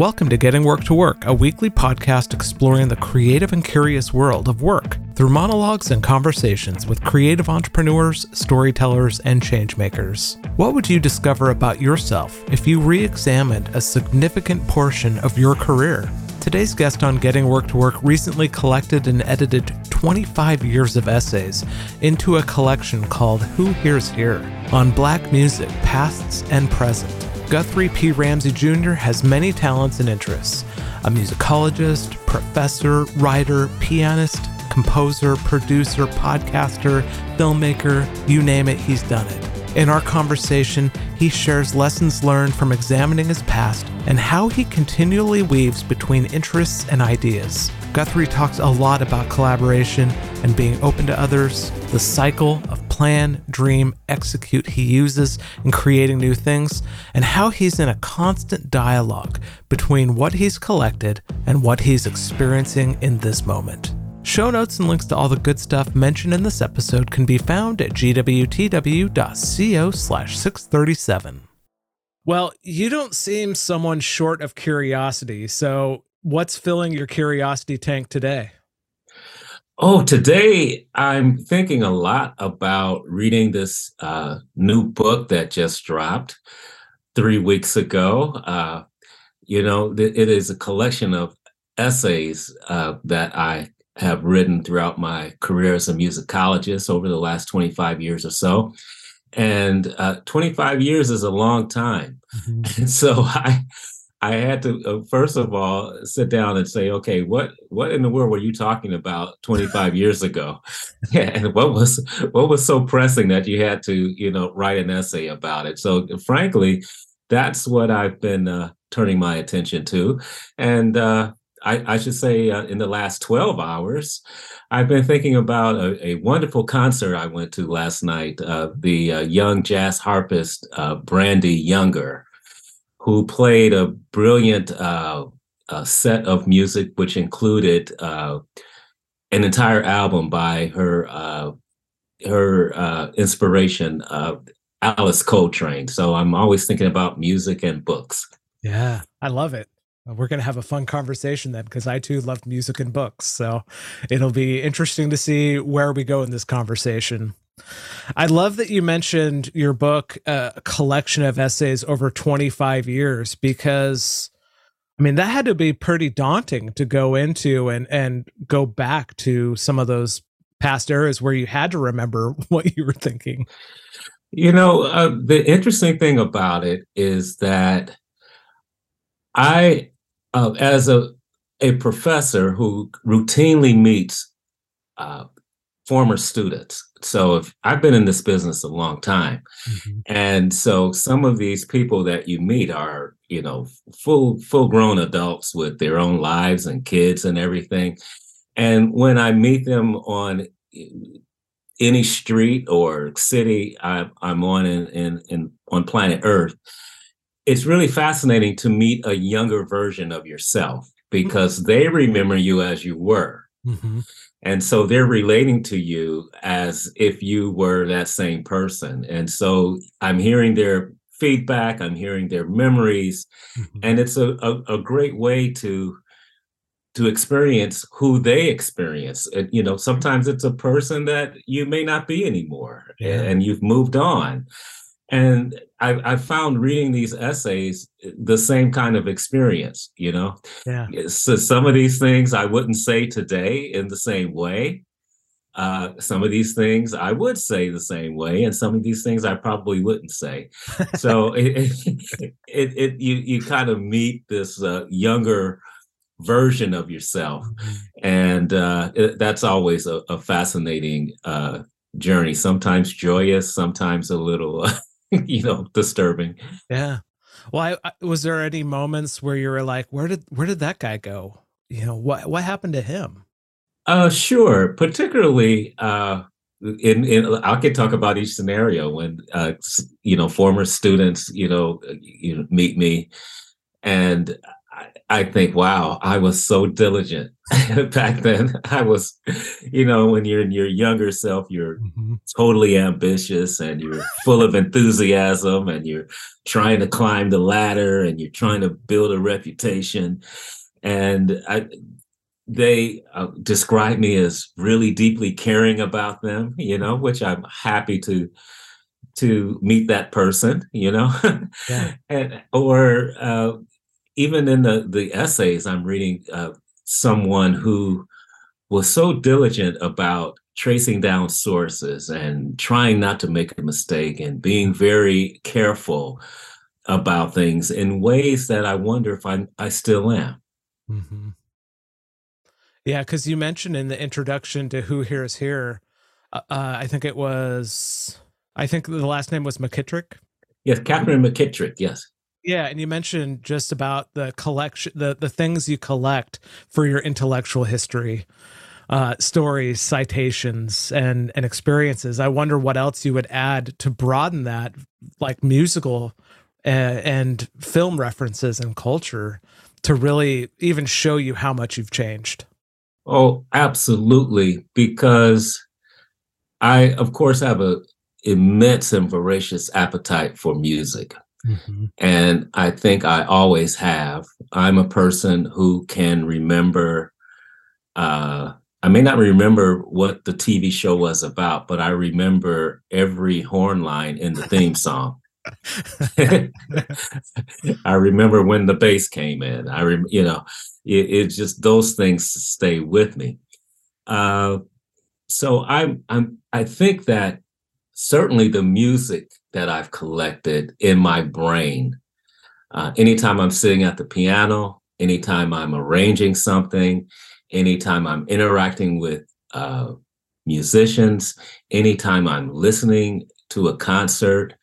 Welcome to Getting Work to Work, a weekly podcast exploring the creative and curious world of work through monologues and conversations with creative entrepreneurs, storytellers, and changemakers. What would you discover about yourself if you re examined a significant portion of your career? Today's guest on Getting Work to Work recently collected and edited 25 years of essays into a collection called Who Hears Here on Black music, pasts and present. Guthrie P. Ramsey Jr. has many talents and interests a musicologist, professor, writer, pianist, composer, producer, podcaster, filmmaker you name it, he's done it. In our conversation, he shares lessons learned from examining his past and how he continually weaves between interests and ideas. Guthrie talks a lot about collaboration and being open to others, the cycle of plan, dream, execute he uses in creating new things, and how he's in a constant dialogue between what he's collected and what he's experiencing in this moment. Show notes and links to all the good stuff mentioned in this episode can be found at gwtw.co slash 637. Well, you don't seem someone short of curiosity, so what's filling your curiosity tank today? Oh, today I'm thinking a lot about reading this uh, new book that just dropped three weeks ago. Uh, you know, th- it is a collection of essays uh, that I have written throughout my career as a musicologist over the last 25 years or so. And uh, 25 years is a long time. Mm-hmm. And so I, I had to uh, first of all sit down and say, okay, what what in the world were you talking about 25 years ago? And what was what was so pressing that you had to you know write an essay about it? So frankly, that's what I've been uh, turning my attention to, and uh, I, I, should say uh, in the last 12 hours, I've been thinking about a, a wonderful concert I went to last night. Uh, the uh, young jazz harpist Brandee Younger who played a brilliant uh, uh, set of music, which included uh, an entire album by her uh, her uh, inspiration, Alice Coltrane. So I'm always thinking about music and books. Yeah, I love it. We're going to have a fun conversation then because I too love music and books. So it'll be interesting to see where we go in this conversation. I love that you mentioned your book, uh, a collection of essays over 25 years, because I mean, that had to be pretty daunting to go into and, and go back to some of those past eras where you had to remember what you were thinking. You know, uh, the interesting thing about it is that I, uh, as a, a professor who routinely meets uh, former students. So if I've been in this business a long time. Mm-hmm. And so some of these people that you meet are, you know, full full grown adults with their own lives and kids and everything. And when I meet them on any street or city I, am on in, in, in on planet Earth, it's really fascinating to meet a younger version of yourself because mm-hmm. they remember you as you were. Mm-hmm. And so they're relating to you as if you were that same person. And so I'm hearing their feedback, I'm hearing their memories, mm-hmm. and it's a, a, a, great way to to experience who they experience. And, you know, sometimes it's a person that you may not be anymore yeah. and you've moved on. And I, I found reading these essays the same kind of experience, you know? Yeah. So some of these things I wouldn't say today in the same way. Uh, some of these things I would say the same way, and some of these things I probably wouldn't say. So it, it, it, it, you you kind of meet this uh, younger version of yourself, mm-hmm. and uh, it, that's always a, a fascinating uh, journey. Sometimes joyous, sometimes a little you know, disturbing. Yeah. Well, I, I, was there any moments where you were like, where did where did that guy go? You know, what what happened to him? Uh, sure. Particularly, uh, in in I can talk about each scenario when uh, you know, former students, you know, uh, you know, meet me, and I think, wow, I was so diligent back then. I was, you know, when you're in your younger self, you're mm-hmm. totally ambitious and you're full of enthusiasm and you're trying to climb the ladder and you're trying to build a reputation. And I, they uh, describe me as really deeply caring about them, you know, which I'm happy to to meet that person, you know, yeah. and or uh, even in the the essays i'm reading uh, someone who was so diligent about tracing down sources and trying not to make a mistake and being very careful about things in ways that i wonder if i, I still am. Mm-hmm. yeah because you mentioned in the introduction to Who Hears Here uh, uh, i think it was i think the last name was mckittrick? Yes katherine mckittrick yes yeah, and you mentioned just about the collection, the the things you collect for your intellectual history, uh, stories, citations, and and experiences. I wonder what else you would add to broaden that, like musical uh, and film references and culture, to really even show you how much you've changed. Oh, absolutely, because I, of course, have a immense and voracious appetite for music. Mm-hmm. And I think I always have. I'm a person who can remember, uh, I may not remember what the TV show was about, but I remember every horn line in the theme song. I remember when the bass came in. I, rem- you know, it, it just those things stay with me. Uh, so I'm, I'm, I think that certainly the music that I've collected in my brain. Uh, anytime I'm sitting at the piano, anytime I'm arranging something, anytime I'm interacting with uh, musicians, anytime I'm listening to a concert,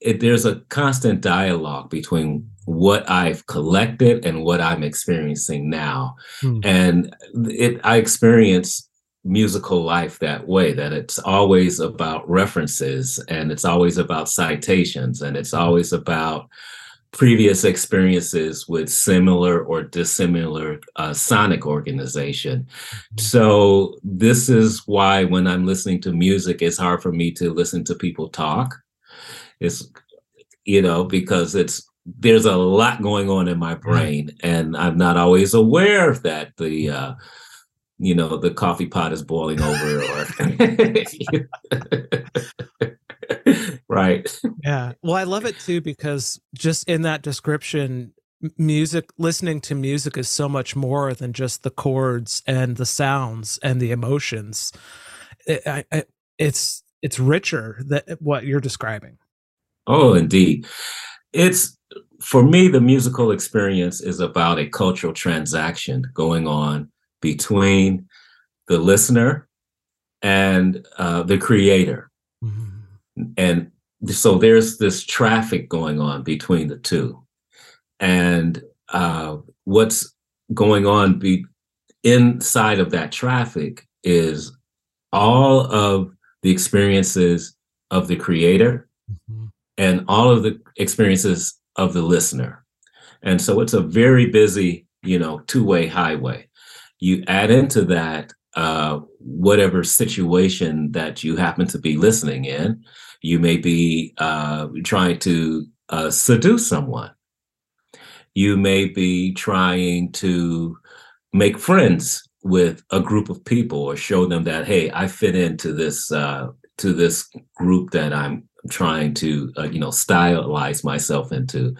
it, there's a constant dialogue between what I've collected and what I'm experiencing now. Hmm. And it, I experience musical life that way that it's always about references and it's always about citations and it's always about previous experiences with similar or dissimilar uh, sonic organization. So this is why when I'm listening to music, it's hard for me to listen to people talk. It's you know because it's there's a lot going on in my brain and I'm not always aware of that the uh, you know the coffee pot is boiling over or right. Yeah. Well i love it too because just in that description music listening to music is so much more than just the chords and the sounds and the emotions. It, I, it's it's richer that what you're describing. Oh indeed. It's for me the musical experience is about a cultural transaction going on between the listener and uh, the creator. Mm-hmm. And so there's this traffic going on between the two. And uh, what's going on be- inside of that traffic is all of the experiences of the creator mm-hmm. and all of the experiences of the listener. And so it's a very busy, you know, two-way highway you add into that uh, whatever situation that you happen to be listening in. You may be uh, trying to uh, seduce someone. You may be trying to make friends with a group of people or show them that hey, I fit into this uh, to this group that I'm trying to uh, you know stylize myself into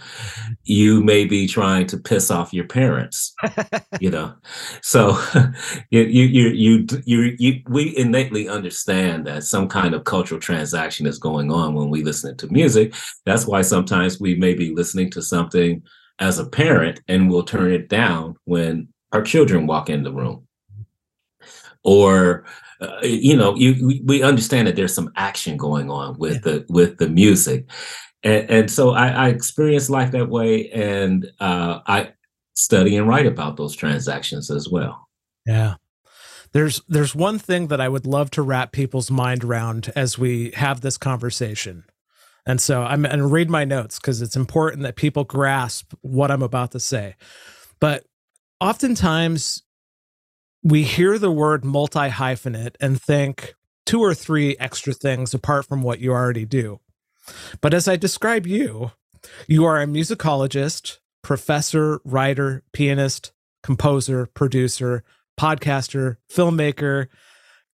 you may be trying to piss off your parents you know? So you, you you you you we innately understand that some kind of cultural transaction is going on when we listen to music. That's why sometimes we may be listening to something as a parent and we'll turn it down when our children walk in the room. Or uh, you know, you we understand that there's some action going on with yeah. the with the music, and, and so I, I experience life that way, and uh, I study and write about those transactions as well. Yeah. There's there's one thing that I would love to wrap people's mind around as we have this conversation. And so I'm going to read my notes because it's important that people grasp what I'm about to say. But oftentimes we hear the word multi hyphenate and think two or three extra things apart from what you already do. But as I describe you, you are a musicologist, professor, writer, pianist, composer, producer, podcaster, filmmaker,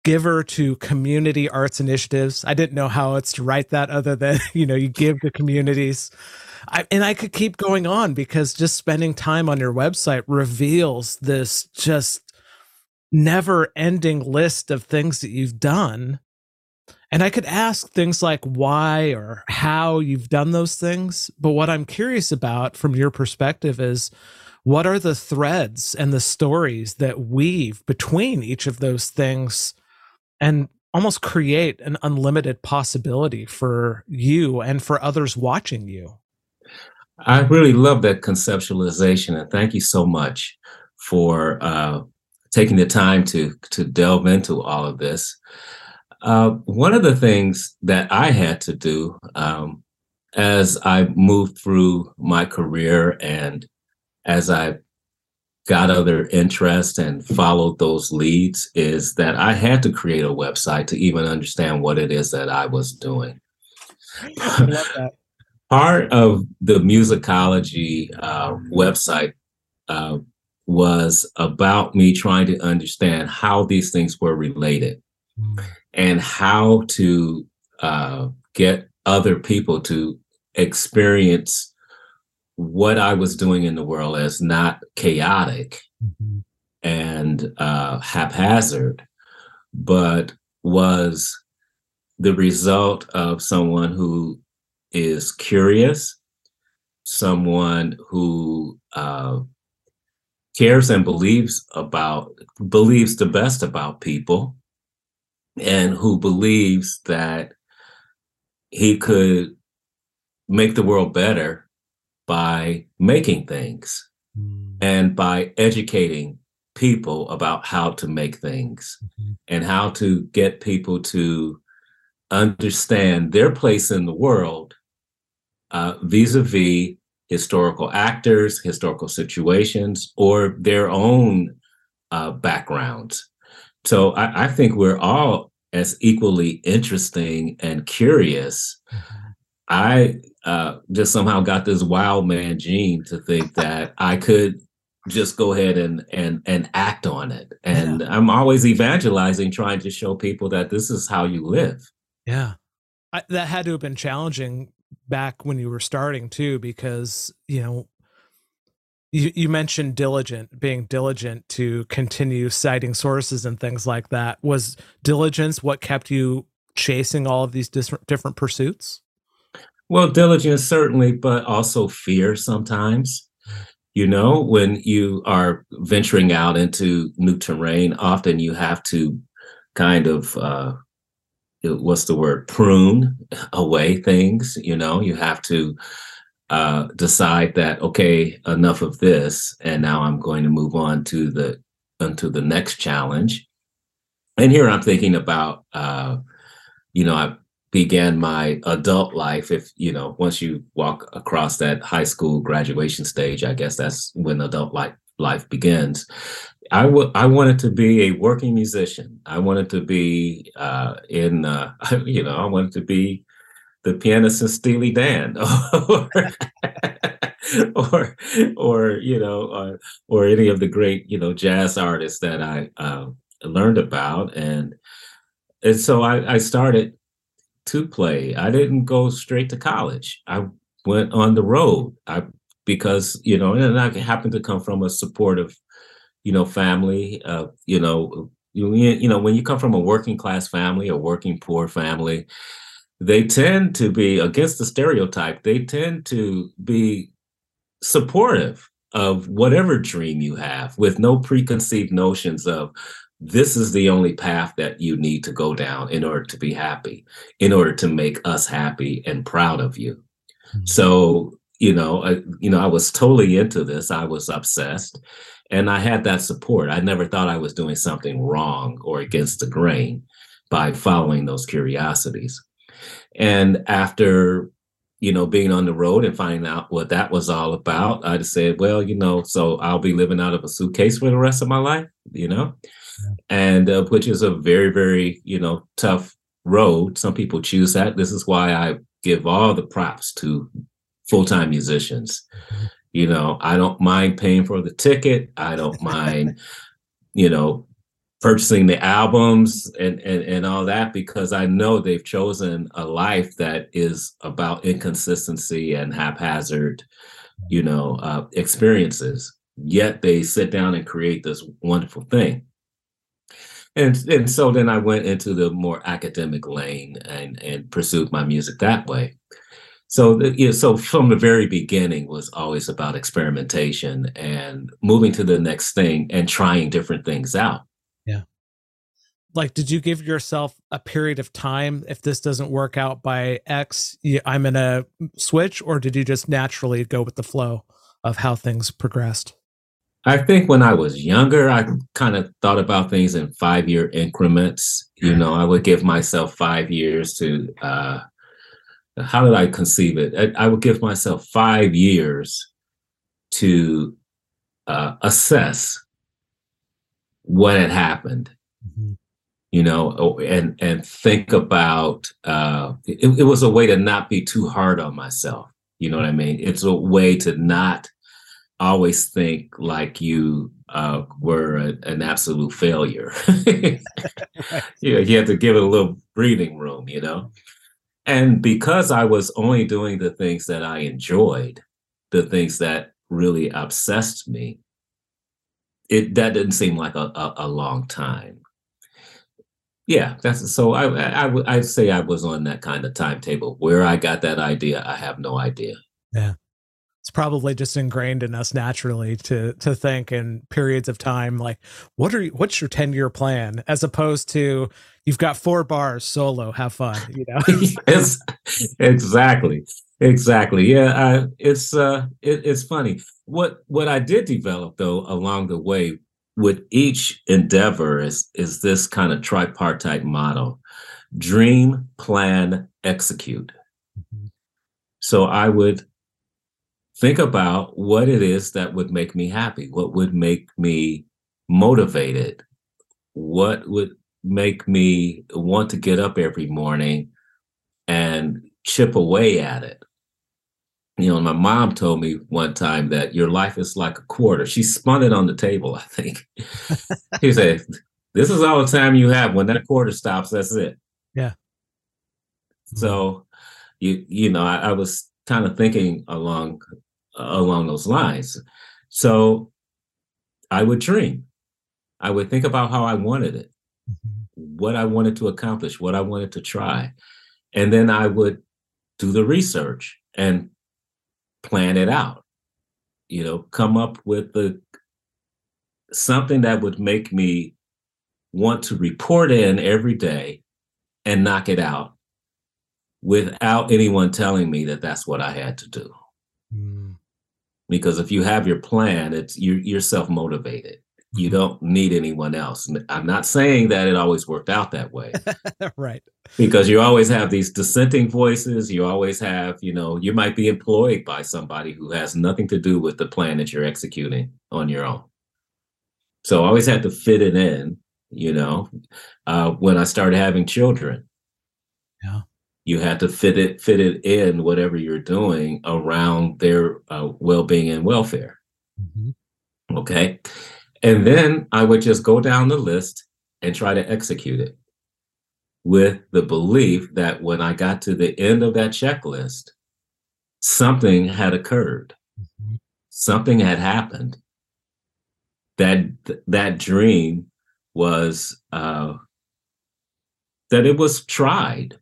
giver to community arts initiatives. I didn't know how it's to write that other than, you know, you give to communities. I, and I could keep going on because just spending time on your website reveals this just never ending list of things that you've done. And I could ask things like why or how you've done those things. But what I'm curious about from your perspective is what are the threads and the stories that weave between each of those things and almost create an unlimited possibility for you and for others watching you? I really love that conceptualization, and thank you so much for uh, taking the time to to delve into all of this. Uh, one of the things that I had to do um, as I moved through my career and as I got other interests and followed those leads is that I had to create a website to even understand what it is that I was doing. I love that part of the Musiqology uh, website uh, was about me trying to understand how these things were related mm. and how to uh, get other people to experience what I was doing in the world as not chaotic mm-hmm. and uh, haphazard, but was the result of someone who is curious, someone who uh, cares and believes about believes the best about people, and who believes that he could make the world better by making things mm. and by educating people about how to make things mm-hmm. and how to get people to understand their place in the world uh, vis-a-vis historical actors, historical situations, or their own uh, backgrounds. So I, I, think we're all as equally interesting and curious. I uh, just somehow got this wild man gene to think that I could just go ahead and and and act on it. And yeah. I'm always evangelizing, trying to show people that this is how you live. Yeah. I, that had to have been challenging back when you were starting too, because you know you, you mentioned diligent being diligent to continue citing sources and things like that. Was diligence what kept you chasing all of these different different pursuits? Well, diligence certainly, but also fear sometimes. You know, when you are venturing out into new terrain, often you have to kind of uh, what's the word? Prune away things you know? You have to uh, decide that okay enough of this and now i'm going to move on to the onto the next challenge. And here i'm thinking about uh, you know i began my adult life if you know once you walk across that high school graduation stage i guess that's when adult life life begins I, w- I wanted to be a working musician. I wanted to be uh, in, uh, you know, I wanted to be the pianist in Steely Dan, or, or, or, you know, or, or any of the great, you know, jazz artists that I uh, learned about, and and so I, I started to play. I didn't go straight to college. I went on the road. I because you know, and I happened to come from a supportive you know, family. Uh, you know, you, you know, when you come from a working class family, a working poor family, they tend to be against the stereotype. They tend to be supportive of whatever dream you have, with no preconceived notions of this is the only path that you need to go down in order to be happy, in order to make us happy and proud of you. Mm-hmm. So, you know, I, you know, I was totally into this. I was obsessed and I had that support. I never thought I was doing something wrong or against the grain by following those curiosities. And after, you know, being on the road and finding out what that was all about, I just said, well, you know, so I'll be living out of a suitcase for the rest of my life, you know, and uh, which is a very, very, you know, tough road. Some people choose that. This is why I give all the props to full time musicians. You know, I don't mind paying for the ticket. I don't mind, you know, purchasing the albums and, and and all that because I know they've chosen a life that is about inconsistency and haphazard, you know, uh, experiences. Yet they sit down and create this wonderful thing. And and so then I went into the more academic lane and and pursued my music that way. So the, you know, so from the very beginning was always about experimentation and moving to the next thing and trying different things out. Yeah. like did you give yourself a period of time if this doesn't work out by x i'm gonna switch or did you just naturally go with the flow of how things progressed? I think when i was younger i kind of thought about things in five year increments. You know i would give myself five years to uh how did i conceive it i, I would give myself five years to uh, assess what had happened mm-hmm you know, oh, and and think about. Uh, it, it was a way to not be too hard on myself. You know what I mean? It's a way to not always think like you uh, were a, an absolute failure. You know, you have to give it a little breathing room. You know, and because I was only doing the things that I enjoyed, the things that really obsessed me, it that didn't seem like a, a, a long time yeah, that's so. I, I I I'd say I was on that kind of timetable. Where I got that idea, I have no idea. Yeah, it's probably just ingrained in us naturally to to think in periods of time like, what are you, what's your ten year plan, as opposed to you've got four bars solo, have fun. You know, yes, exactly, exactly. Yeah, I, it's uh, it, it's funny. What what I did develop though along the way with each endeavor is is this kind of tripartite model dream plan execute mm-hmm. so i would think about what it is that would make me happy what would make me motivated what would make me want to get up every morning and chip away at it you know, my mom told me one time that your life is like a quarter. She spun it on the table, I think. she said, This is all the time you have. When that quarter stops, that's it. Yeah. So you you know, I, I was kind of thinking along along those lines. So I would dream. I would think about how I wanted it. What I wanted to accomplish, what I wanted to try. And then I would do the research and plan it out you know come up with the something that would make me want to report in every day and knock it out without anyone telling me that that's what i had to do mm. because if you have your plan it's you, you're self-motivated you don't need anyone else. I'm not saying that it always worked out that way. right. Because you always have these dissenting voices. You always have, you know, you might be employed by somebody who has nothing to do with the plan that you're executing on your own. So I always had to fit it in, you know, uh, when I started having children. Yeah. You had to fit it fit it in whatever you're doing around their uh, well-being and welfare. Mm-hmm. Okay and then I would just go down the list and try to execute it with the belief that when I got to the end of that checklist, something had occurred, mm-hmm. something had happened. That that dream was uh, that it was tried,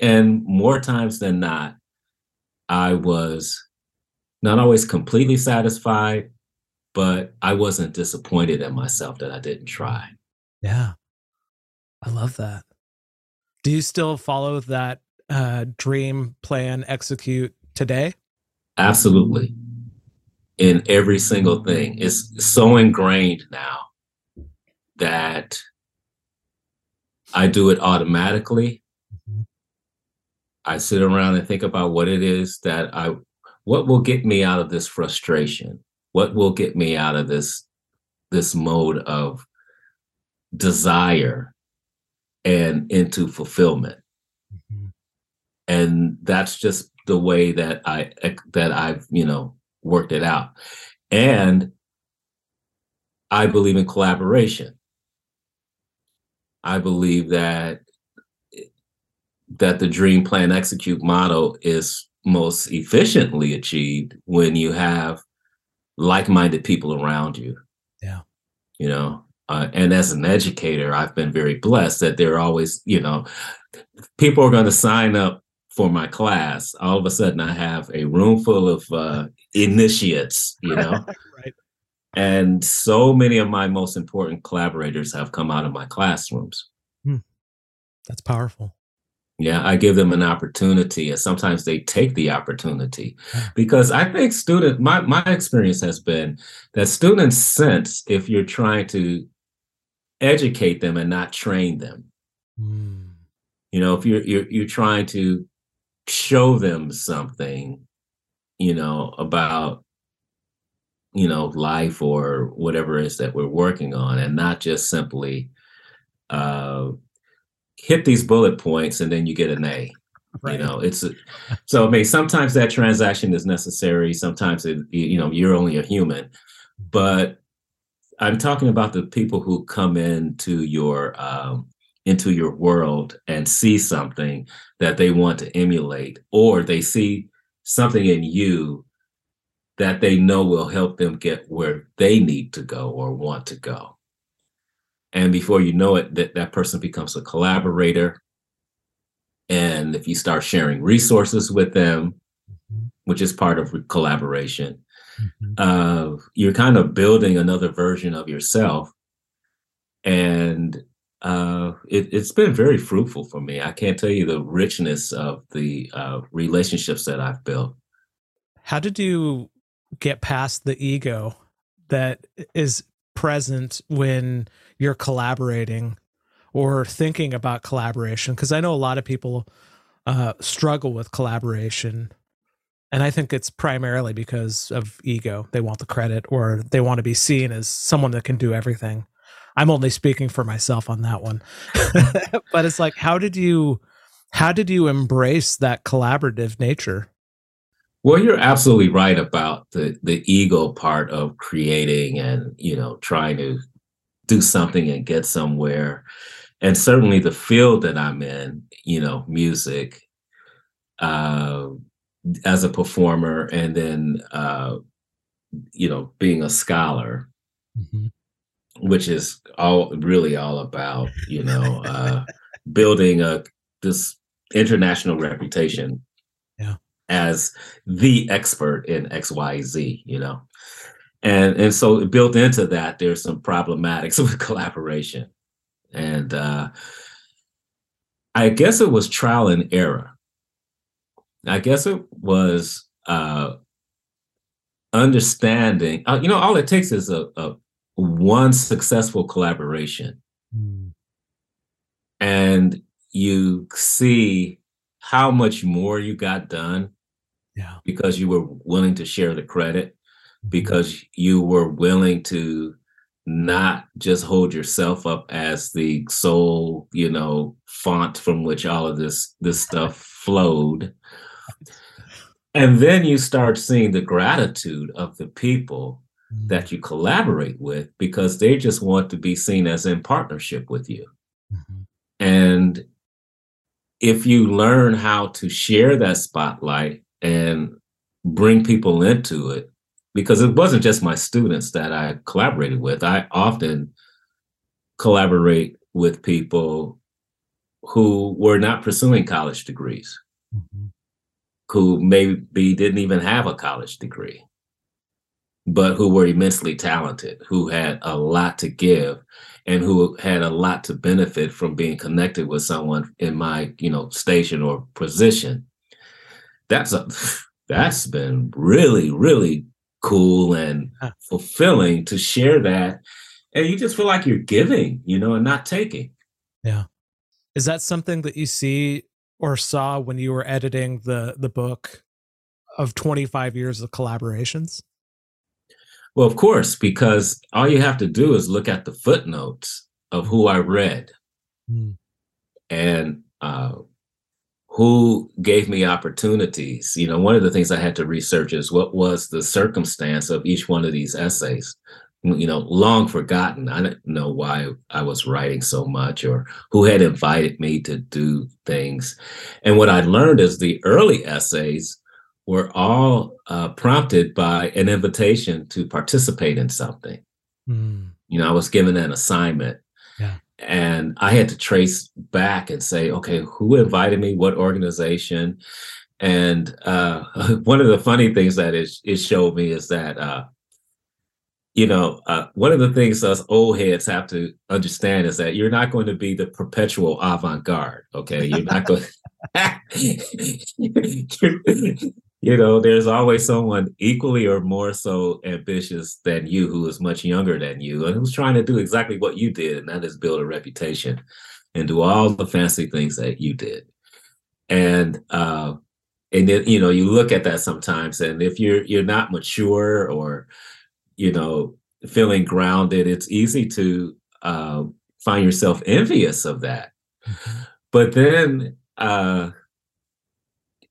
and more times than not, I was not always completely satisfied, but I wasn't disappointed at myself that I didn't try. Yeah. I love that. Do you still follow that uh, dream plan execute today? Absolutely. In every single thing. It's so ingrained now that I do it automatically. Mm-hmm. I sit around and think about what it is that I, what will get me out of this frustration? What will get me out of this, this mode of desire and into fulfillment? Mm-hmm. And that's just the way that I, that I've, you know, worked it out. And I believe in collaboration. I believe that that the dream plan execute model is most efficiently achieved when you have like-minded people around you. Yeah. You know, uh, and as an educator, I've been very blessed that there are always, you know, people are going to sign up for my class. All of a sudden, I have a room full of uh, initiates, you know. right. And so many of my most important collaborators have come out of my classrooms. Hmm. That's powerful. Yeah, I give them an opportunity, and sometimes they take the opportunity because I think student my my experience has been that students sense if you're trying to educate them and not train them. Mm. You know, if you're you're you're trying to show them something, you know, about you know life or whatever it is that we're working on, and not just simply uh hit these bullet points and then you get an A. Right. You know, it's a, so I mean, sometimes that transaction is necessary. Sometimes it, you know, you're only a human, but I'm talking about the people who come into your um, into your world and see something that they want to emulate, or they see something in you that they know will help them get where they need to go or want to go and before you know it that, that person becomes a collaborator and if you start sharing resources with them mm-hmm. which is part of collaboration mm-hmm. uh, you're kind of building another version of yourself and uh, it, has been very fruitful for me i can't tell you the richness of the uh, relationships that i've built how did you get past the ego that is present when you're collaborating or thinking about collaboration because i know a lot of people uh, struggle with collaboration. And i think it's primarily because of ego. They want the credit or they want to be seen as someone that can do everything. I'm only speaking for myself on that one. But it's like how did you how did you embrace that collaborative nature? Well, you're absolutely right about the the ego part of creating and you know trying to do something and get somewhere. And certainly the field that I'm in, you know, music, uh, as a performer, and then uh, you know, being a scholar, mm-hmm. which is all really all about, you know, uh, building a this international reputation yeah. as the expert in XYZ, you know. And and so built into that, there's some problematics with collaboration. And uh I guess it was trial and error. I guess it was uh understanding, uh, you know, all it takes is a, a one successful collaboration. Mm. And you see how much more you got done yeah. because you were willing to share the credit. Because you were willing to not just hold yourself up as the sole, you know, font from which all of this this stuff flowed. And then you start seeing the gratitude of the people mm-hmm. that you collaborate with because they just want to be seen as in partnership with you. Mm-hmm. And if you learn how to share that spotlight and bring people into it, because it wasn't just my students that I collaborated with. I often collaborate with people who were not pursuing college degrees, mm-hmm. who maybe didn't even have a college degree, but who were immensely talented, who had a lot to give and who had a lot to benefit from being connected with someone in my you know station or position that's a that's been really really cool and fulfilling to share that. And you just feel like you're giving you know and not taking. Yeah. Is that something that you see or saw when you were editing the the book of 25 years of collaborations? Well, of course, because all you have to do is look at the footnotes of who I read. Mm. and uh, who gave me opportunities. You know, one of the things I had to research is what was the circumstance of each one of these essays. You know, long forgotten. I didn't know why I was writing so much or who had invited me to do things. And what I learned is the early essays were all uh, prompted by an invitation to participate in something. Mm. You know, I was given an assignment. Yeah. And I had to trace back and say, okay, who invited me? What organization? And uh, one of the funny things that it, it showed me is that, uh, you know, uh, one of the things us old heads have to understand is that you're not going to be the perpetual avant garde. Okay. You're not going you know, there's always someone equally or more so ambitious than you who is much younger than you and who's trying to do exactly what you did, and that is build a reputation and do all the fancy things that you did. And uh and then you know you look at that sometimes and if you're you're not mature or you know feeling grounded it's easy to uh find yourself envious of that mm-hmm. but then uh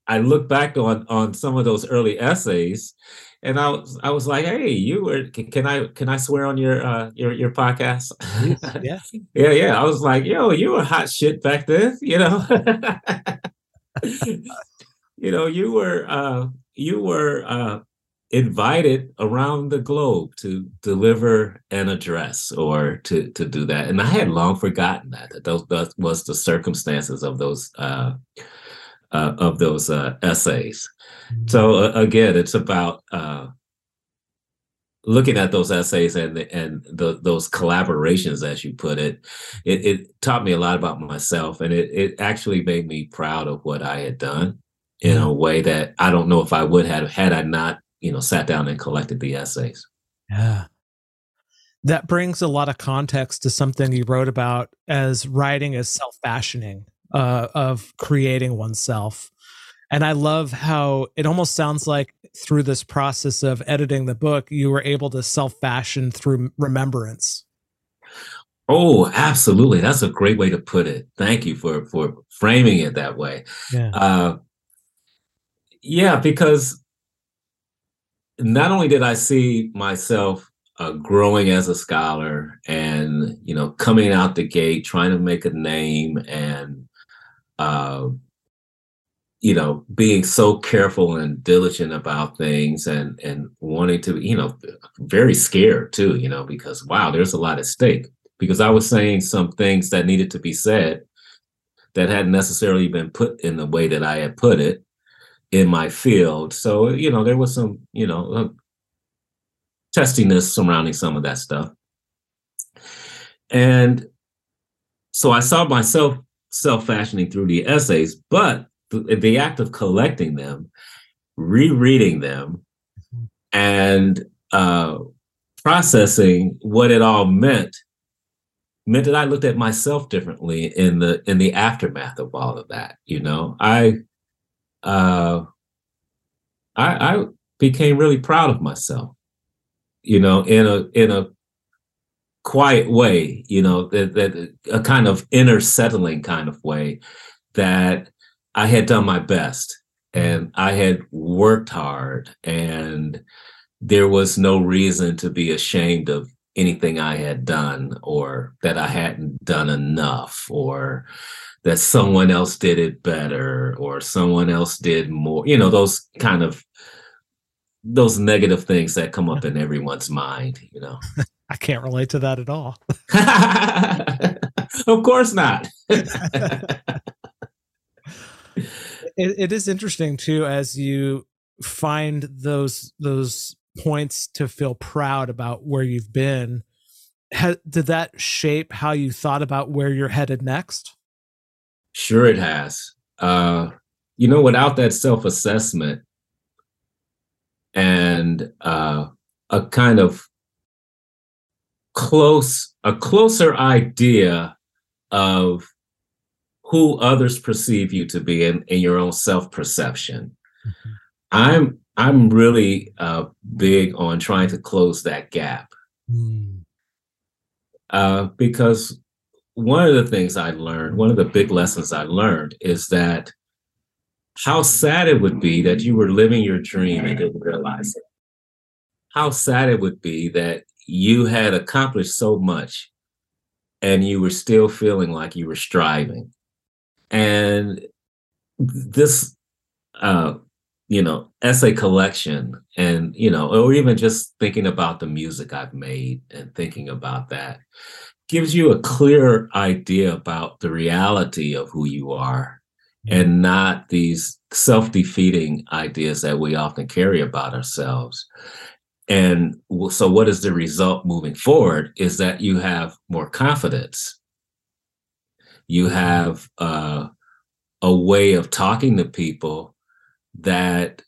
I look back on on some of those early essays, and I was I was like, hey, you were can, can I can I swear on your uh your your podcast? Yeah, yeah, yeah. I was like, yo, you were hot shit back then, you know. you know, you were uh you were uh invited around the globe to deliver an address or to to do that and i had long forgotten that that those that was the circumstances of those uh of those uh, essays. Mm-hmm. So uh, again, it's about uh, looking at those essays and and the, those collaborations, as you put it. it. It taught me a lot about myself, and it it actually made me proud of what I had done in a way that I don't know if I would have had I not, you know, sat down and collected the essays. Yeah. That brings a lot of context to something you wrote about as writing as self fashioning uh, of creating oneself. And I love how it almost sounds like through this process of editing the book, you were able to self fashion through remembrance. Oh, absolutely. That's a great way to put it. Thank you for for framing it that way. Yeah. Uh, yeah, because not only did I see myself uh, growing as a scholar and you know coming out the gate trying to make a name and uh, you know, being so careful and diligent about things and and wanting to, you know, very scared too, you know, because wow, there's a lot at stake. Because I was saying some things that needed to be said that hadn't necessarily been put in the way that I had put it in my field. So, you know, there was some, you know, uh, testiness surrounding some of that stuff. And so I saw myself self-fashioning through the essays, but the, the act of collecting them, rereading them, and uh, processing what it all meant meant that I looked at myself differently in the in the aftermath of all of that. You know, I uh, I, I became really proud of myself. You know, in a in a quiet way, you know, that, that a kind of inner settling kind of way that I had done my best and I had worked hard and there was no reason to be ashamed of anything I had done or that I hadn't done enough or that someone else did it better or someone else did more, you know, those kind of those negative things that come up in everyone's mind, you know. I can't relate to that at all. of course not. it, it is interesting too as you find those those points to feel proud about where you've been. did that shape how you thought about where you're headed next? Sure, it has. Uh, you know, without that self assessment and uh, a kind of close a closer idea of who others perceive you to be and, and your own self-perception. Mm-hmm. I'm I'm really uh, big on trying to close that gap. Mm. Uh, because one of the things I learned, one of the big lessons I learned is that how sad it would be that you were living your dream and didn't realize it. How sad it would be that you had accomplished so much and you were still feeling like you were striving. And this, uh, you know, essay collection and, you know, or even just thinking about the music I've made and thinking about that gives you a clear idea about the reality of who you are and not these self-defeating ideas that we often carry about ourselves and so what is the result moving forward is that you have more confidence you have uh, a way of talking to people that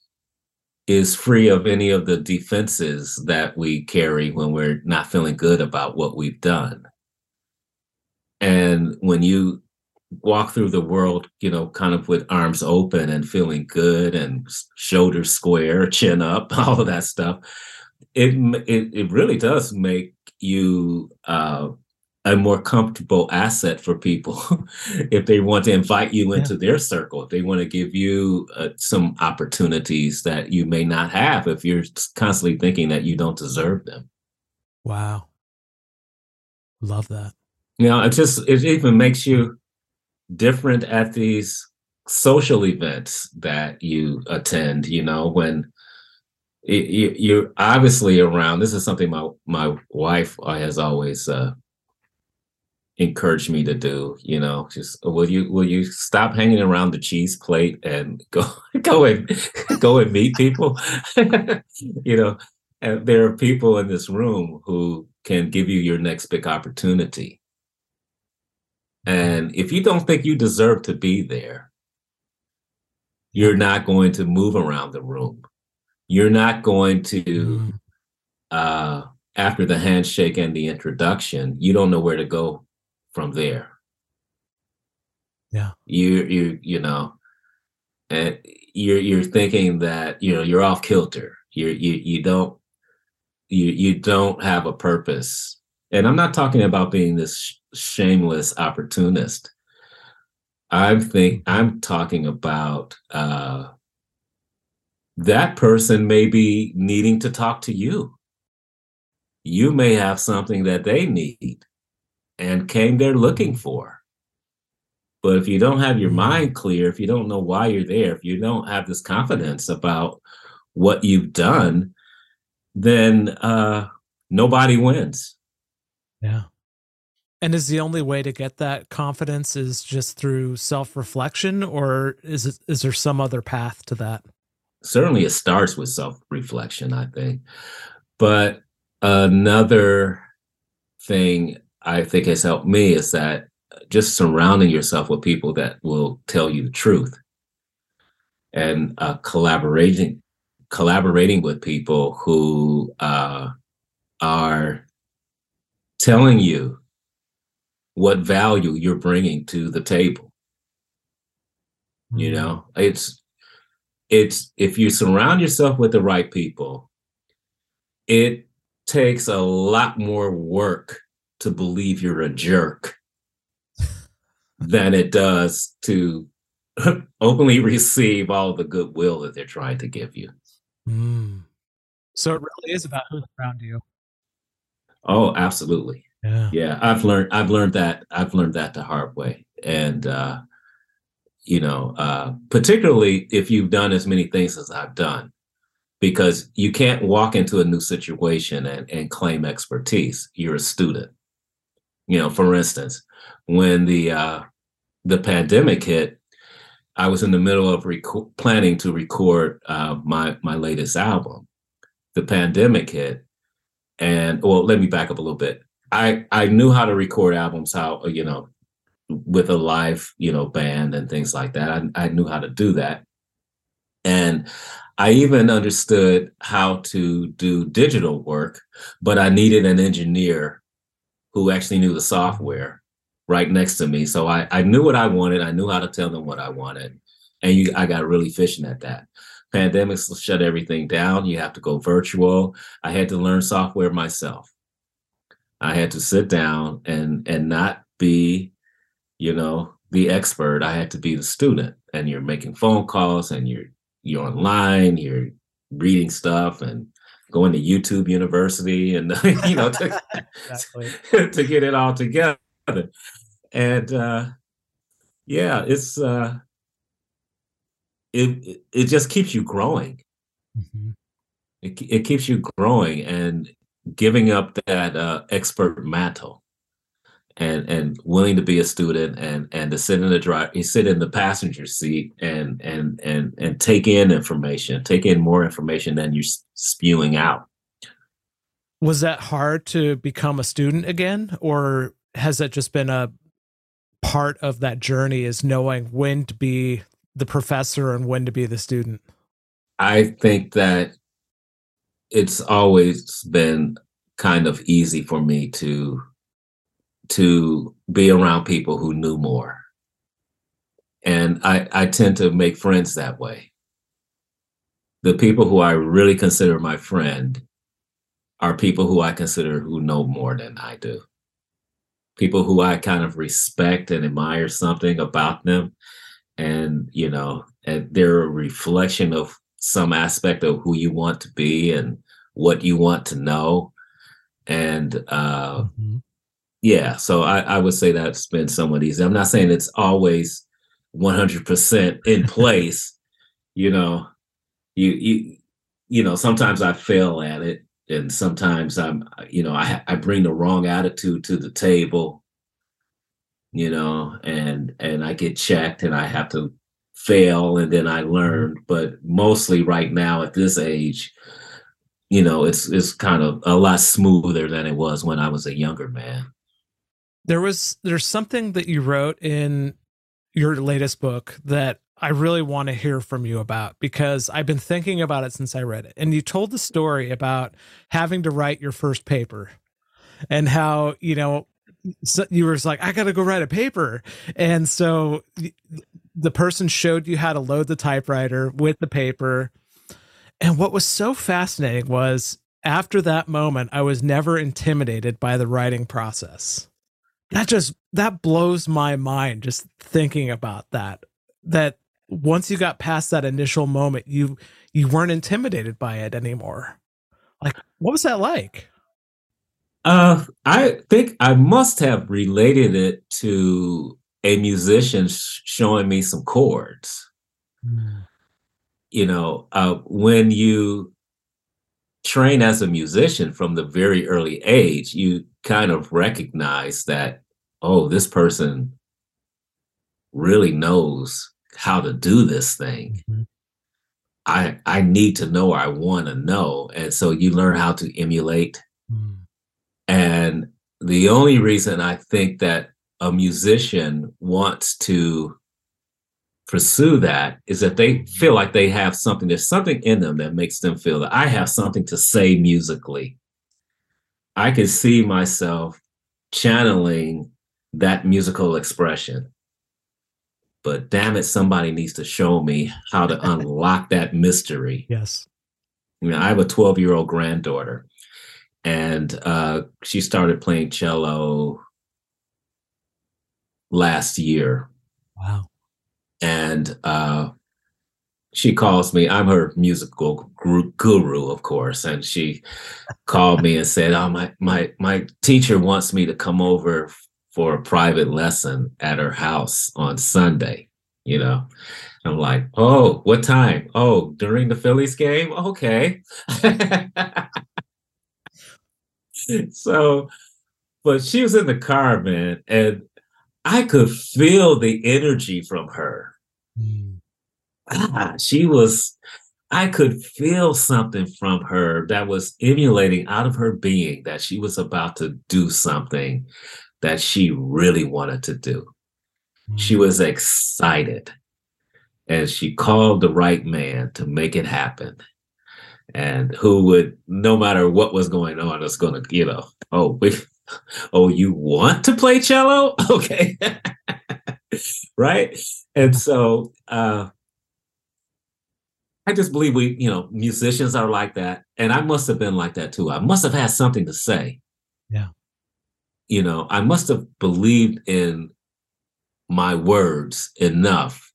is free of any of the defenses that we carry when we're not feeling good about what we've done and when you walk through the world, you know, kind of with arms open and feeling good and shoulders square, chin up, all of that stuff. It it, it really does make you uh, a more comfortable asset for people if they want to invite you into yeah. their circle, if they want to give you uh, some opportunities that you may not have if you're constantly thinking that you don't deserve them. Wow. Love that. You know, it just it even makes you different at these social events that you attend you know when you're obviously around. This is something my my wife uh, has always uh, encouraged me to do you know just will you will you stop hanging around the cheese plate and go go and go and meet people? You know and there are people in this room who can give you your next big opportunity. And if you don't think you deserve to be there, you're not going to move around the room. You're not going to, mm. uh, after the handshake and the introduction, you don't know where to go from there. Yeah. You you you know, and you're you're thinking that you know you're off kilter. You you you don't you you don't have a purpose. And I'm not talking about being this shameless opportunist. i'm think I'm talking about uh, that person may be needing to talk to you. You may have something that they need and came there looking for. But if you don't have your mm-hmm. mind clear, if you don't know why you're there, if you don't have this confidence about what you've done, then uh, nobody wins. Yeah. And is the only way to get that confidence is just through self-reflection or is it is there some other path to that? Certainly it starts with self-reflection, I think. But another thing I think has helped me is that just surrounding yourself with people that will tell you the truth and uh, collaborating collaborating with people who uh, are telling you what value you're bringing to the table. You know, it's it's if you surround yourself with the right people, it takes a lot more work to believe you're a jerk than it does to openly receive all the goodwill that they're trying to give you. Mm. So it really is about who's around you. Oh, absolutely. Yeah. yeah, I've learned I've learned that I've learned that the hard way. And uh, you know, uh, particularly if you've done as many things as I've done, because you can't walk into a new situation and, and claim expertise. You're a student. You know, for instance, when the uh, the pandemic hit, I was in the middle of rec- planning to record uh, my my latest album. The pandemic hit, and well, let me back up a little bit. I I knew how to record albums, how you know, with a live you know band and things like that. I I knew how to do that, and I even understood how to do digital work, but I needed an engineer who actually knew the software right next to me. So I, I knew what I wanted. I knew how to tell them what I wanted. And you, I got really efficient at that. Pandemics shut everything down. You have to go virtual. I had to learn software myself. I had to sit down and and not be, you know, the expert. I had to be the student. And you're making phone calls and you're you're online, you're reading stuff and going to YouTube University and you know to, to get it all together. And uh yeah, it's uh it it just keeps you growing. Mm-hmm. It it keeps you growing and giving up that uh, expert mantle and and willing to be a student and and to sit in the drive sit in the passenger seat and and and and take in information take in more information than you're spewing out. Was that hard to become a student again or has that just been a part of that journey is knowing when to be the professor and when to be the student? I think that it's always been kind of easy for me to to be around people who knew more. And I, I tend to make friends that way. The people who I really consider my friend are people who I consider who know more than I do. People who I kind of respect and admire something about them. And, you know, and they're a reflection of some aspect of who you want to be and what you want to know. And uh, mm-hmm yeah, so I, I would say that's been somewhat easy. I'm not saying it's always 100% in place. you know, you you you know, sometimes I fail at it, and sometimes I'm, you know, I I bring the wrong attitude to the table. You know, and and I get checked, and I have to fail, and then I learn. Mm-hmm. But mostly right now at this age, you know, it's it's kind of a lot smoother than it was when I was a younger man there was there's something that you wrote in your latest book that I really want to hear from you about because I've been thinking about it since I read it. And you told the story about having to write your first paper and how, you know, so you were like, I got to go write a paper. And so the person showed you how to load the typewriter with the paper. And what was so fascinating was after that moment, I was never intimidated by the writing process that just that blows my mind just thinking about that that once you got past that initial moment you you weren't intimidated by it anymore. Like what was that like? Uh i think i must have related it to a musician sh- showing me some chords. Mm. you know uh when you train as a musician from the very early age, you kind of recognize that, oh, this person really knows how to do this thing. Mm-hmm. I I need to know I want to know. And so you learn how to emulate. Mm. And the only reason I think that a musician wants to pursue that is that they feel like they have something, there's something in them that makes them feel that I have something to say musically. I can see myself channeling that musical expression. But damn it, somebody needs to show me how to unlock that mystery. Yes. You know, I have a 12 year old granddaughter, and uh, she started playing cello last year. Wow and uh, she calls me. I'm her musical guru, of course, and she called me and said, "Oh, my my my teacher wants me to come over for a private lesson at her house on Sunday." You know, I'm like, "Oh, what time? Oh, during the Phillies game? Okay." so, but she was in the car, man, and I could feel the energy from her. Mm. Ah, she was, I could feel something from her that was emulating out of her being that she was about to do something that she really wanted to do. She was excited and she called the right man to make it happen and who would no matter what was going on was going to you know oh we oh, you want to play cello? Okay. right. And so uh, I just believe we, you know, musicians are like that. And I must have been like that too. I must have had something to say. Yeah. You know, I must have believed in my words enough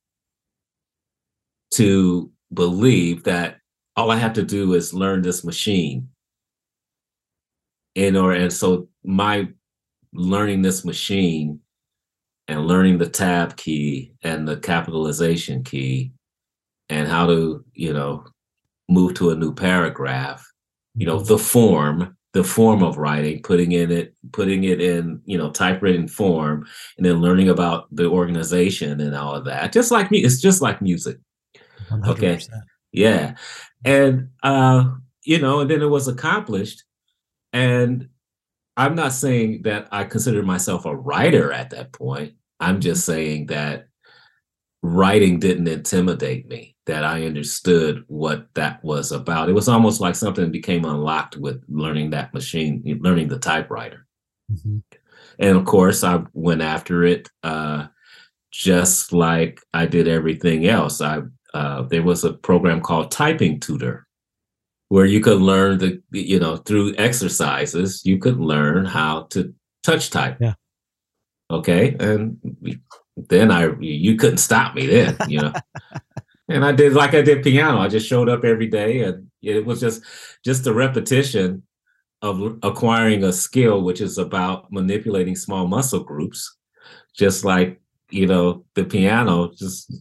to believe that all I have to do is learn this machine. In order, and so my learning this machine and learning the tab key and the capitalization key and how to, you know, move to a new paragraph, you know, mm-hmm. the form, the form of writing, putting in it, putting it in, you know, typewritten form, and then learning about the organization and all of that. Just like me, it's just like music. 100%. Okay. Yeah. And uh, you know, and then it was accomplished. And I'm not saying that I considered myself a writer at that point. I'm just saying that writing didn't intimidate me, that I understood what that was about. It was almost like something became unlocked with learning that machine, learning the typewriter. Mm-hmm. And of course, I went after it uh, just like I did everything else. I uh, there was a program called Typing Tutor, where you could learn the you know through exercises you could learn how to touch type. Yeah. Okay, and then I you couldn't stop me then, you know. and I did like I did piano. I just showed up every day, and it was just just a repetition of acquiring a skill, which is about manipulating small muscle groups, just like you know the piano. Just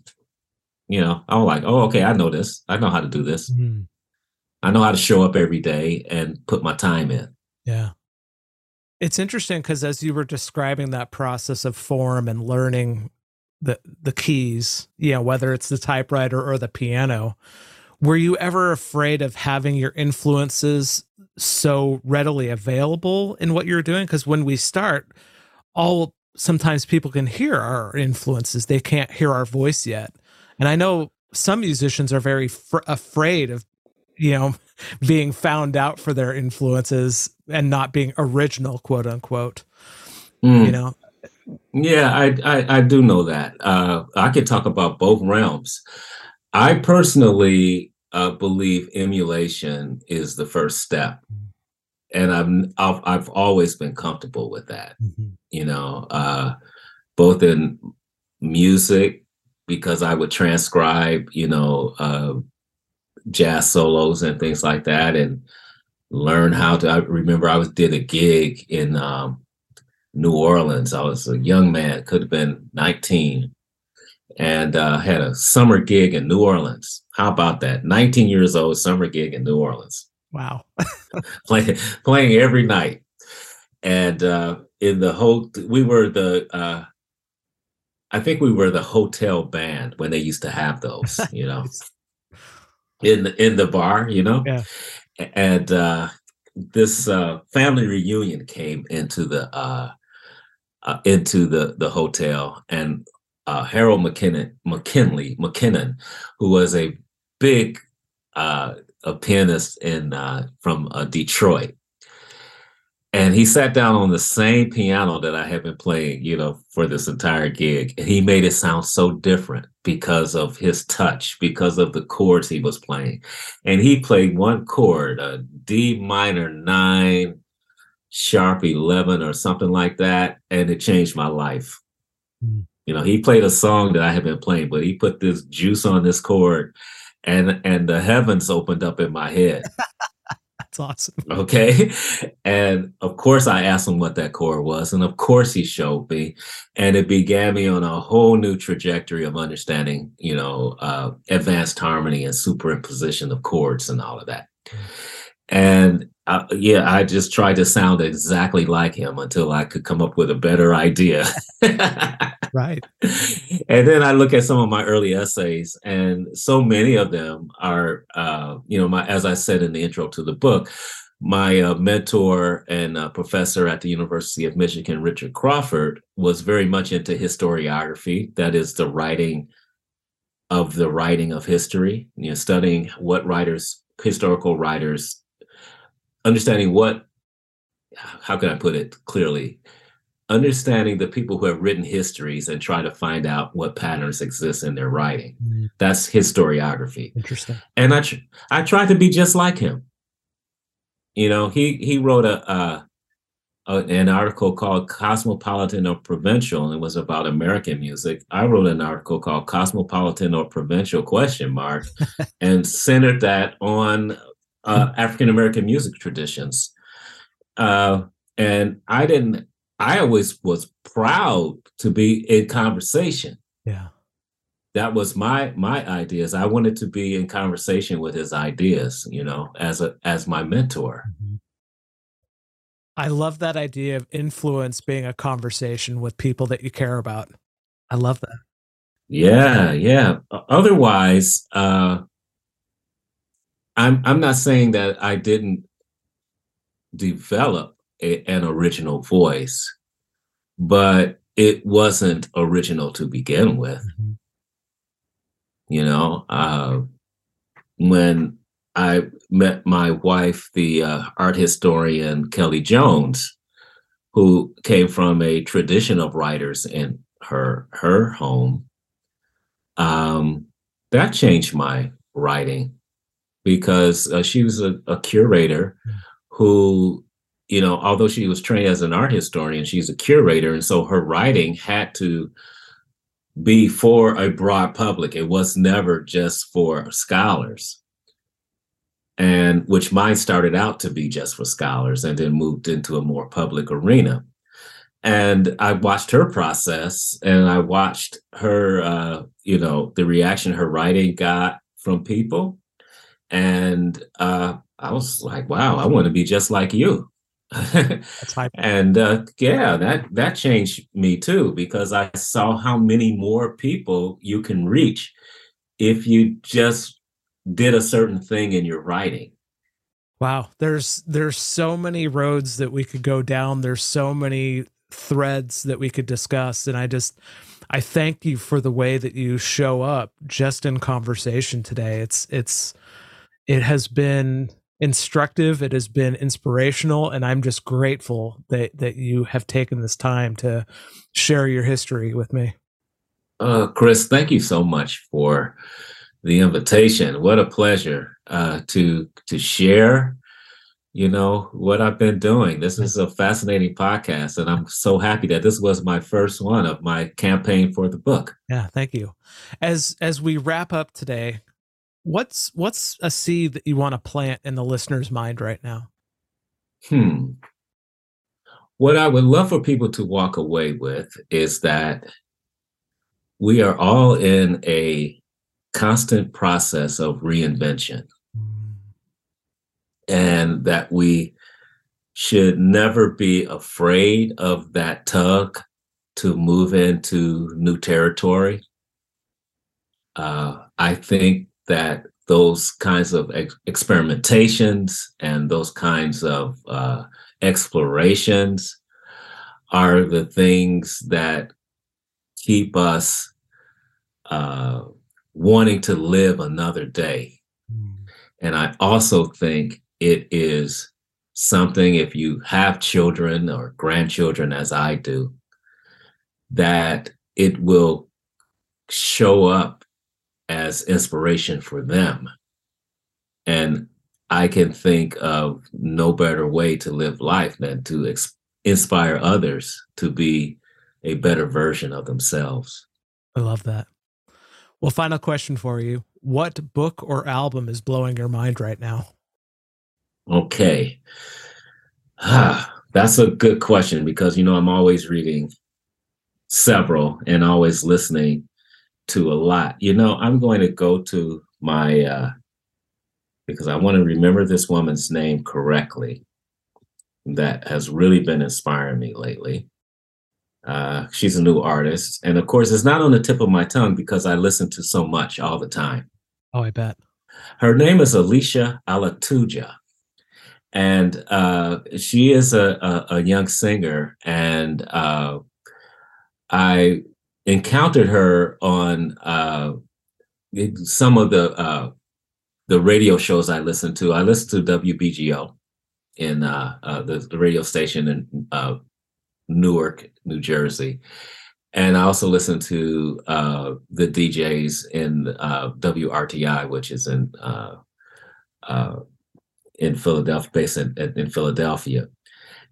you know, I'm like, oh, okay, I know this. I know how to do this. Mm. I know how to show up every day and put my time in. Yeah. It's interesting because as you were describing that process of form and learning the the keys, you know, whether it's the typewriter or the piano, were you ever afraid of having your influences so readily available in what you're doing? Because when we start, all sometimes people can hear our influences, they can't hear our voice yet. And I know some musicians are very fr- afraid of, you know, being found out for their influences and not being original, quote unquote. Mm. You know. Yeah, I, I, I do know that. Uh, I could talk about both realms. I personally uh, believe emulation is the first step, and I've I've, I've always been comfortable with that. Mm-hmm. You know, uh, both in music because I would transcribe, you know, uh, jazz solos and things like that, and learn how to. I remember I was did a gig in um, New Orleans. I was a young man, could have been 19, and uh, had a summer gig in New Orleans. How about that? 19 years old, summer gig in New Orleans. Wow, playing playing every night, and uh, in the whole, we were the uh, I think we were the hotel band when they used to have those, you know, in the, in the bar, you know, yeah. and uh, this uh, family reunion came into the uh, uh, into the the hotel, and uh, Harold McKinney, McKinley McKinnon, who was a big uh, a pianist in uh, from uh, Detroit, and he sat down on the same piano that I had been playing, you know, for this entire gig. And he made it sound so different because of his touch, because of the chords he was playing. And he played one chord, a D minor nine, sharp 11, or something like that. And it changed my life. Mm. You know, he played a song that I had been playing, but he put this juice on this chord and and the heavens opened up in my head. That's awesome. Okay. And of course, I asked him what that chord was. And of course, he showed me. And it began me on a whole new trajectory of understanding, you know, uh, advanced harmony and superimposition of chords and all of that. Mm. And uh, yeah, I just tried to sound exactly like him until I could come up with a better idea. right. And then I look at some of my early essays, and so many of them are, uh, you know, my as I said in the intro to the book, my uh, mentor and uh, professor at the University of Michigan, Richard Crawford, was very much into historiography. That is the writing of the writing of history. You know, studying what writers, historical writers understanding what how can I put it clearly? Understanding the people who have written histories and try to find out what patterns exist in their writing. Mm. That's historiography. Interesting. And I, tr- I tried to be just like him. You know, he he wrote a, a an article called Cosmopolitan or Provincial, and it was about American music. I wrote an article called Cosmopolitan or Provincial question mark, and centered that on uh, African American music traditions. Uh, and I didn't. I always was proud to be in conversation. Yeah, that was my my ideas. I wanted to be in conversation with his ideas. You know, as a as my mentor. Mm-hmm. I love that idea of influence being a conversation with people that you care about. I love that. Yeah, yeah. Otherwise, uh, I'm I'm not saying that I didn't develop a, an original voice, but it wasn't original to begin with. Mm-hmm. You know, uh, when I met my wife, the uh, art historian Kellie Jones, who came from a tradition of writers in her her home. Um, that changed my writing because uh, she was a, a curator hmm. who, you know, although she was trained as an art historian, she's a curator, and so her writing had to be for a broad public. It was never just for scholars and which mine started out to be just for scholars and then moved into a more public arena. And I watched her process and I watched her, uh, you know, the reaction her writing got from people. And uh, I was like, wow, I want to be just like you. and uh, yeah, that that changed me too because I saw how many more people you can reach if you just did a certain thing in your writing. Wow, there's there's so many roads that we could go down. There's so many threads that we could discuss and I just I thank you for the way that you show up just in conversation today. It's it's it has been instructive, it has been inspirational and I'm just grateful that that you have taken this time to share your history with me. Uh Chris, thank you so much for the invitation. What a pleasure uh, to to share. You know what I've been doing. This is a fascinating podcast, and I'm so happy that this was my first one of my campaign for the book. Yeah, thank you. As as we wrap up today, what's what's a seed that you want to plant in the listener's mind right now? Hmm. What I would love for people to walk away with is that we are all in a constant process of reinvention. And that we should never be afraid of that tug to move into new territory. Uh, I think that those kinds of ex- experimentations and those kinds of uh, explorations are the things that keep us uh, wanting to live another day. Mm. And I also think it is something, if you have children or grandchildren, as I do, that it will show up as inspiration for them. And I can think of no better way to live life than to ex- inspire others to be a better version of themselves. I love that. Well, final question for you. What book or album is blowing your mind right now? Okay. Ah, that's a good question because, you know, I'm always reading several and always listening to a lot. You know, I'm going to go to my, uh, because I want to remember this woman's name correctly that has really been inspiring me lately. Uh, she's a new artist. And of course, it's not on the tip of my tongue because I listen to so much all the time. Oh, I bet. Her name is Alicia Olatuja. And uh, she is a, a, a, young singer. And uh, I encountered her on uh, some of the uh, the radio shows I listened to. I listened to WBGO in uh, uh, the, the, radio station in uh, Newark, New Jersey. And I also listened to uh, the DJs in WRTI, which is in in Philadelphia, based in, in Philadelphia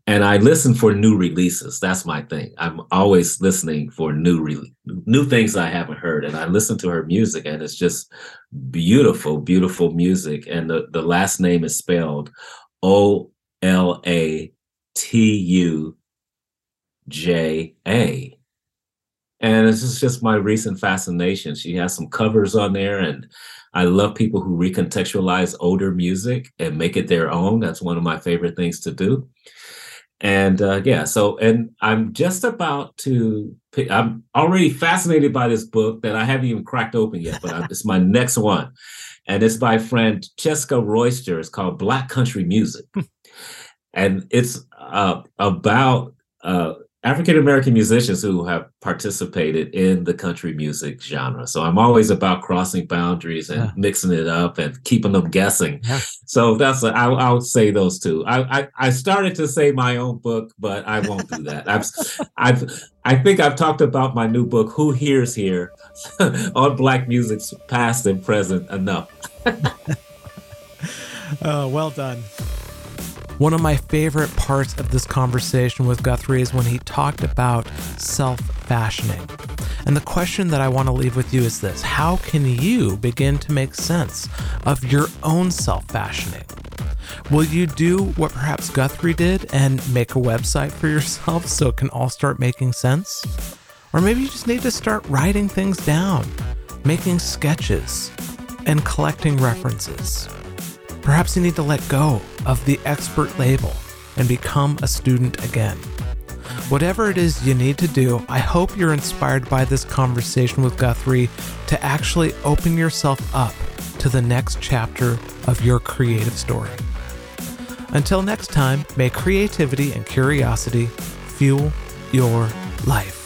and I listen for new releases. That's my thing. I'm always listening for new re- new things I haven't heard, and I listen to her music, and it's just beautiful, beautiful music. And the the last name is spelled O L A T U J A. And this is just my recent fascination. She has some covers on there, and I love people who recontextualize older music and make it their own. That's one of my favorite things to do and uh, yeah so and i'm just about to pick, i'm already fascinated by this book that i haven't even cracked open yet but I, it's my next one. And it's by francesca royster. It's called black country music. And it's uh, about uh, African American musicians who have participated in the country music genre. So I'm always about crossing boundaries and yeah. mixing it up and keeping them guessing. Yeah. So that's a, I, I would say those two. I, I, I started to say my own book, but I won't do that. I've I've I think I've talked about my new book, Who Hears Here, on Black music's past and present enough. oh, well done. One of my favorite parts of this conversation with Guthrie is when he talked about self fashioning. And the question that I want to leave with you is this How can you begin to make sense of your own self fashioning? Will you do what perhaps Guthrie did and make a website for yourself so it can all start making sense? Or maybe you just need to start writing things down, making sketches, and collecting references. Perhaps you need to let go of the expert label and become a student again. Whatever it is you need to do, I hope you're inspired by this conversation with Guthrie to actually open yourself up to the next chapter of your creative story. Until next time, may creativity and curiosity fuel your life.